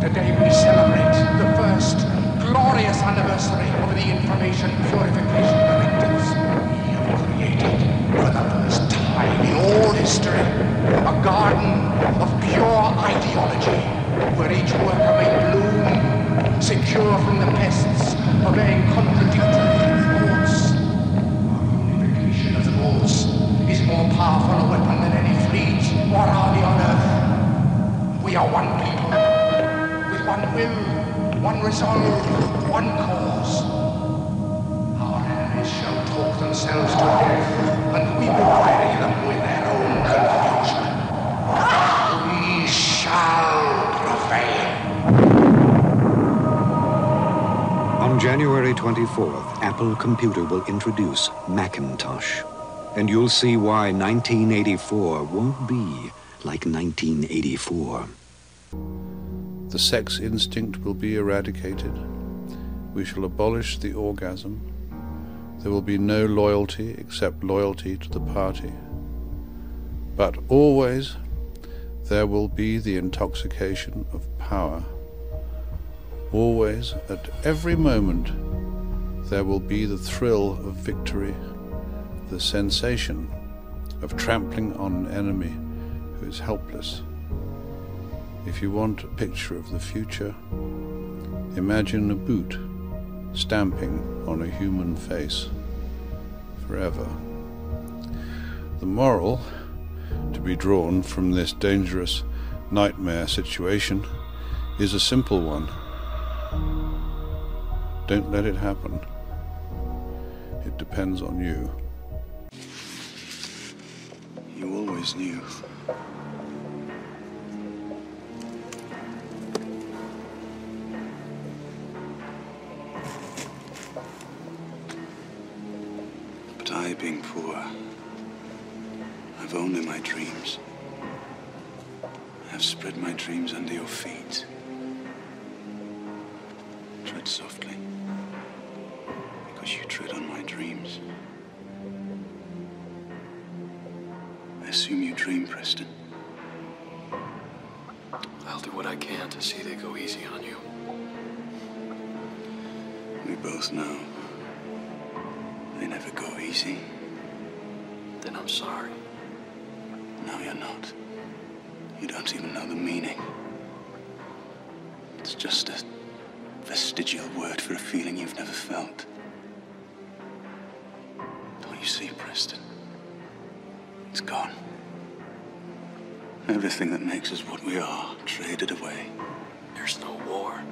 Today we celebrate the first glorious anniversary of the Information Purification Directives. We have created, for the first time in all history, a garden of pure ideology, where each worker may bloom, secure from the pests of vain contradictory thoughts. Our unification of the thoughts is more powerful a weapon than any fleet or army on earth. We are one people, one will, one resolve, one cause. Our enemies shall talk themselves to death, and we will bury them with their own confusion. We shall prevail. On January 24th, Apple Computer will introduce Macintosh. And you'll see why 1984 won't be like 1984. The sex instinct will be eradicated. We shall abolish the orgasm. There will be no loyalty except loyalty to the party. But always there will be the intoxication of power. Always, at every moment, there will be the thrill of victory, the sensation of trampling on an enemy who is helpless. If you want a picture of the future, imagine a boot stamping on a human face forever. The moral to be drawn from this dangerous nightmare situation is a simple one. Don't let it happen. It depends on you. You always knew. Being poor, I've only my dreams. I've spread my dreams under your feet. Tread softly, because you tread on my dreams. I assume you dream, Preston. I'll do what I can to see they go easy on you. We both know they never go easy. Then I'm sorry. No, you're not. You don't even know the meaning. It's just a vestigial word for a feeling you've never felt. Don't you see, Preston? It's gone. Everything that makes us what we are traded away. There's no war.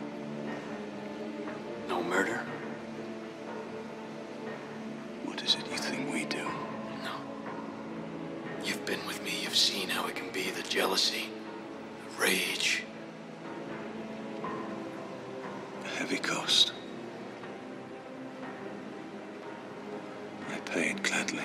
No murder. do. No. You've been with me, you've seen how it can be the jealousy, the rage. A heavy cost. I pay it gladly.